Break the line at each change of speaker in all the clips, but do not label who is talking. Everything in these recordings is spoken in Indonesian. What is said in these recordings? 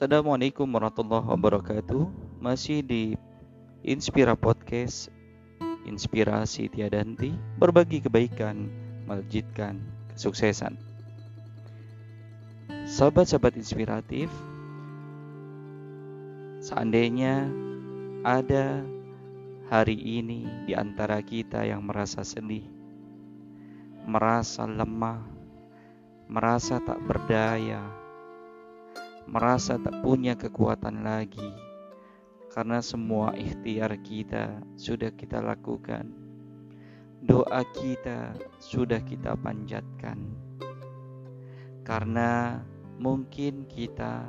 Assalamualaikum warahmatullahi wabarakatuh. Masih di Inspira Podcast, inspirasi tiada henti, berbagi kebaikan, melejitkan kesuksesan. Sahabat-sahabat inspiratif, seandainya ada hari ini di antara kita yang merasa sedih, merasa lemah, merasa tak berdaya, merasa tak punya kekuatan lagi karena semua ikhtiar kita sudah kita lakukan. Doa kita sudah kita panjatkan. Karena mungkin kita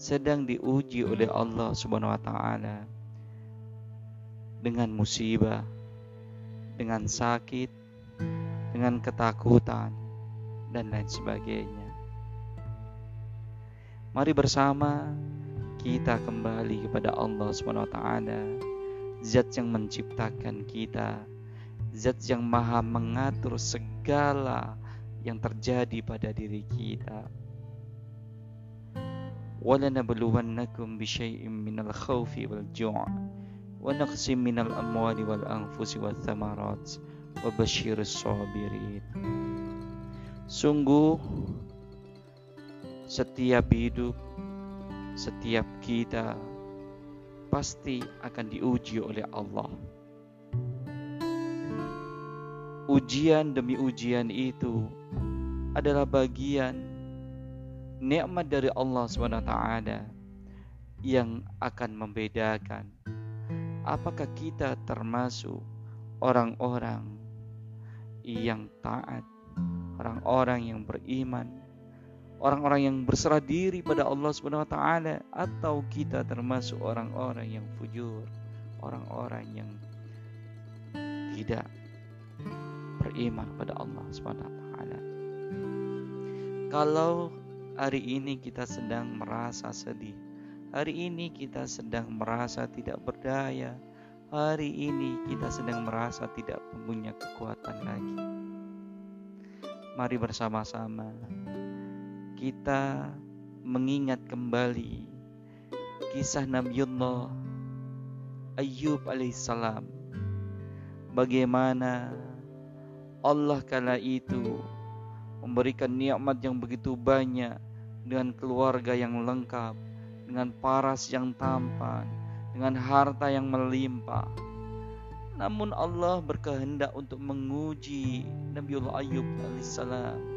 sedang diuji oleh Allah Subhanahu wa taala dengan musibah, dengan sakit, dengan ketakutan dan lain sebagainya. Mari bersama kita kembali kepada Allah SWT Zat yang menciptakan kita Zat yang maha mengatur segala yang terjadi pada diri kita وَلَنَبْلُوَنَّكُمْ بِشَيْءٍ مِّنَ الْخَوْفِ وَالْجُوعِ وَنَقْصٍ مِّنَ الْأَمْوَالِ وَالْأَنفُسِ وَالثَّمَرَاتِ وَبَشِّرِ الصَّابِرِينَ Sungguh setiap hidup, setiap kita pasti akan diuji oleh Allah. Ujian demi ujian itu adalah bagian nikmat dari Allah SWT yang akan membedakan apakah kita termasuk orang-orang yang taat, orang-orang yang beriman, orang-orang yang berserah diri pada Allah Subhanahu wa taala atau kita termasuk orang-orang yang fujur, orang-orang yang tidak beriman pada Allah Subhanahu wa taala. Kalau hari ini kita sedang merasa sedih, hari ini kita sedang merasa tidak berdaya, hari ini kita sedang merasa tidak punya kekuatan lagi. Mari bersama-sama kita mengingat kembali kisah Nabiullah Ayub alaihissalam bagaimana Allah kala itu memberikan nikmat yang begitu banyak dengan keluarga yang lengkap dengan paras yang tampan dengan harta yang melimpah. Namun Allah berkehendak untuk menguji Nabiullah Ayub alaihissalam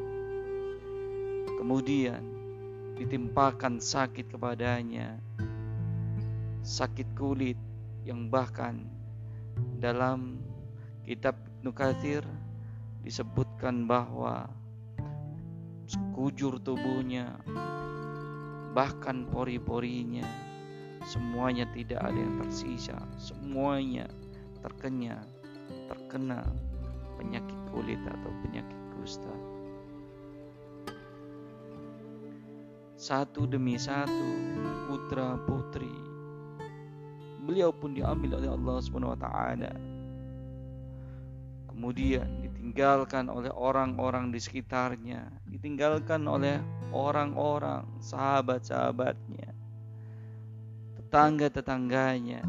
Kemudian ditimpakan sakit kepadanya, sakit kulit yang bahkan dalam kitab Nukathir disebutkan bahwa sekujur tubuhnya bahkan pori-porinya semuanya tidak ada yang tersisa semuanya terkena terkena penyakit kulit atau penyakit kusta satu demi satu putra putri. Beliau pun diambil oleh Allah Subhanahu wa taala. Kemudian ditinggalkan oleh orang-orang di sekitarnya. Ditinggalkan oleh orang-orang sahabat-sahabatnya tetangga-tetangganya.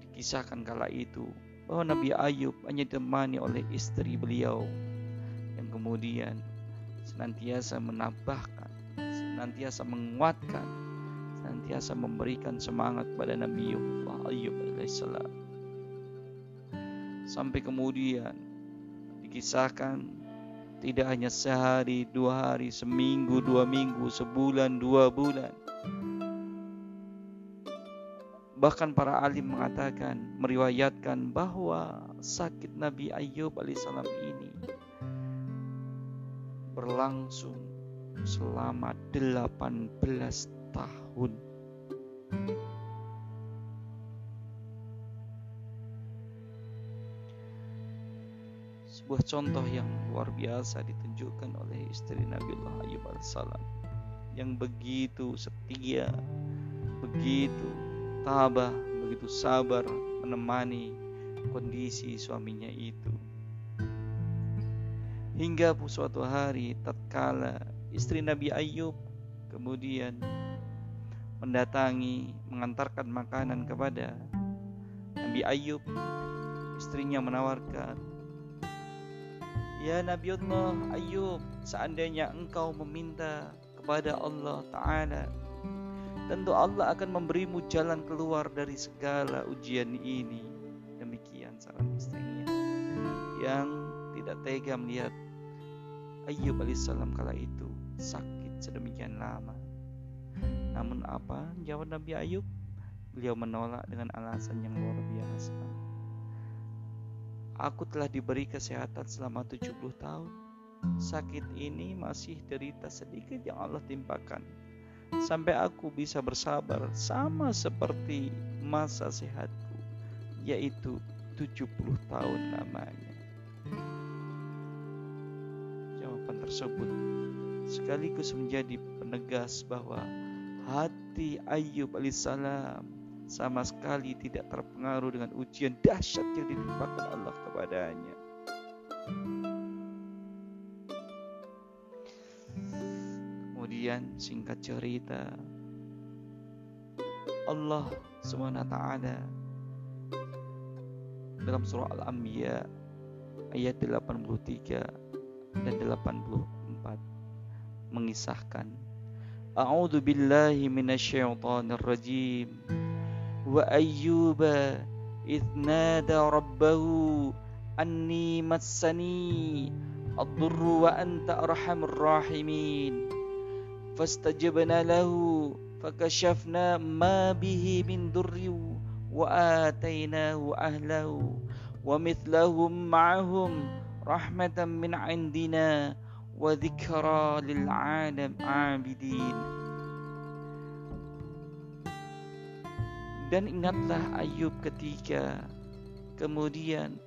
Dikisahkan kala itu bahwa Nabi Ayub hanya ditemani oleh istri beliau. Yang kemudian senantiasa menambahkan, senantiasa menguatkan, senantiasa memberikan semangat pada Nabi Ayub alaihissalam. Sampai kemudian dikisahkan tidak hanya sehari, dua hari, seminggu, dua minggu, sebulan, dua bulan. Bahkan para alim mengatakan, meriwayatkan bahwa sakit Nabi Ayub alaihissalam ini berlangsung selama 18 tahun. Sebuah contoh yang luar biasa ditunjukkan oleh istri Nabiullah Ayub alaihissalam yang begitu setia, begitu tabah, begitu sabar menemani kondisi suaminya itu. Hingga suatu hari tatkala istri Nabi Ayub kemudian mendatangi mengantarkan makanan kepada Nabi Ayub istrinya menawarkan Ya Nabi Allah Ayub seandainya engkau meminta kepada Allah Ta'ala tentu Allah akan memberimu jalan keluar dari segala ujian ini. Demikian saran istrinya. Yang tidak tega melihat Ayub alaihissalam kala itu sakit sedemikian lama namun apa jawab Nabi Ayub beliau menolak dengan alasan yang luar biasa Aku telah diberi kesehatan selama 70 tahun. Sakit ini masih derita sedikit yang Allah timpakan. Sampai aku bisa bersabar sama seperti masa sehatku, yaitu 70 tahun lamanya. Jawaban tersebut sekaligus menjadi penegas bahwa hati Ayub alaihissalam sama sekali tidak terpengaruh dengan ujian dahsyat yang ditimpakan Allah kepadanya. Kemudian singkat cerita Allah SWT dalam surah Al-Anbiya ayat 83 dan 84 mengisahkan. A'udzu billahi minasyaitonir rajim wa ayyuba idh nada rabbahu anni massani ad-durru wa anta arhamur rahimin. Fastajabna lahu fakashafna ma bihi min durri wa atainahu ahlahu wa mithlahum ma'ahum rahmatan min indina wa dzikra lil alam abidin. Dan ingatlah Ayub ketika kemudian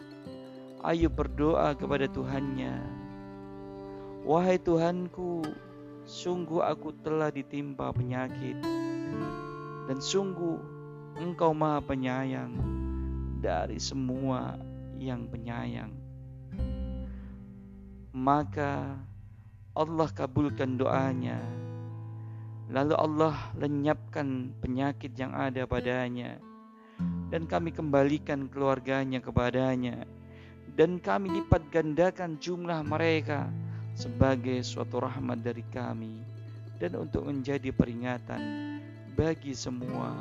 Ayub berdoa kepada Tuhannya wahai Tuhanku sungguh aku telah ditimpa penyakit dan sungguh engkau maha penyayang dari semua yang penyayang. Maka Allah kabulkan doanya. Lalu Allah lenyapkan penyakit yang ada padanya. Dan kami kembalikan keluarganya kepadanya. Dan kami lipat gandakan jumlah mereka sebagai suatu rahmat dari kami. Dan untuk menjadi peringatan bagi semua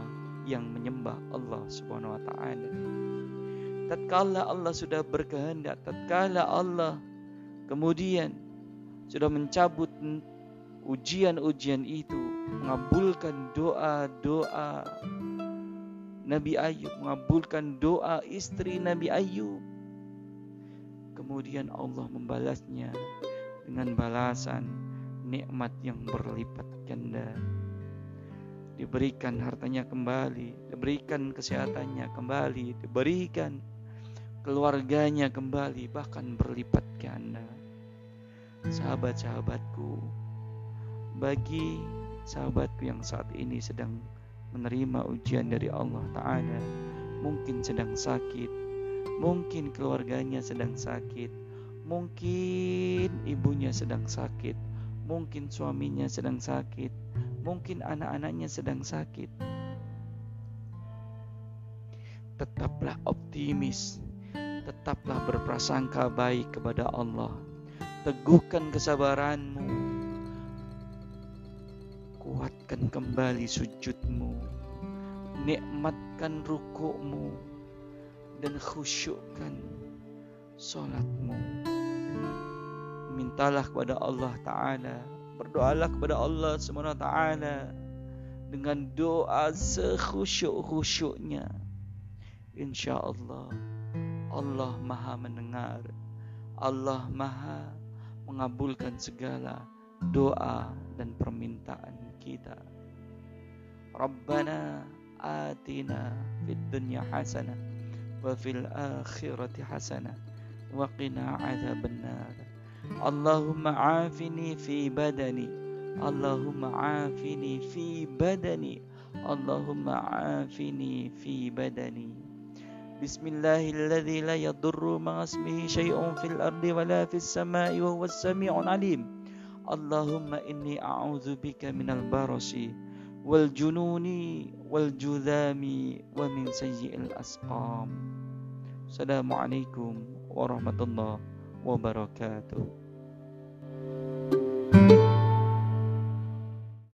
yang menyembah Allah Subhanahu wa taala. Tatkala Allah sudah berkehendak, tatkala Allah kemudian sudah mencabut ujian-ujian itu mengabulkan doa-doa Nabi Ayub, mengabulkan doa istri Nabi Ayub. Kemudian Allah membalasnya dengan balasan nikmat yang berlipat ganda. Diberikan hartanya kembali, diberikan kesehatannya kembali, diberikan keluarganya kembali, bahkan berlipat ganda. Sahabat-sahabatku, bagi sahabatku yang saat ini sedang menerima ujian dari Allah Ta'ala, mungkin sedang sakit, mungkin keluarganya sedang sakit, mungkin ibunya sedang sakit, mungkin suaminya sedang sakit, mungkin anak-anaknya sedang sakit. Tetaplah optimis, tetaplah berprasangka baik kepada Allah. Teguhkan kesabaranmu, kuatkan kembali sujudmu, nikmatkan rukukmu, dan khusyukkan solatmu. Mintalah kepada Allah Ta'ala, berdoalah kepada Allah SWT dengan doa sekhusyuk-khusyuknya. Insya Allah, Allah maha mendengar, Allah maha mengabulkan segala doa dan permintaan kita. Rabbana atina fid dunya hasanah wa fil akhirati hasanah wa qina adzaban nar. Allahumma afini fi badani Allahumma afini fi badani Allahumma afini fi badani بسم الله الذي لا يضر مع اسمه شيء في الأرض ولا في السماء وهو السميع العليم اللهم إني أعوذ بك من البرص والجنون والجذام ومن سيء الأسقام السلام عليكم ورحمة الله وبركاته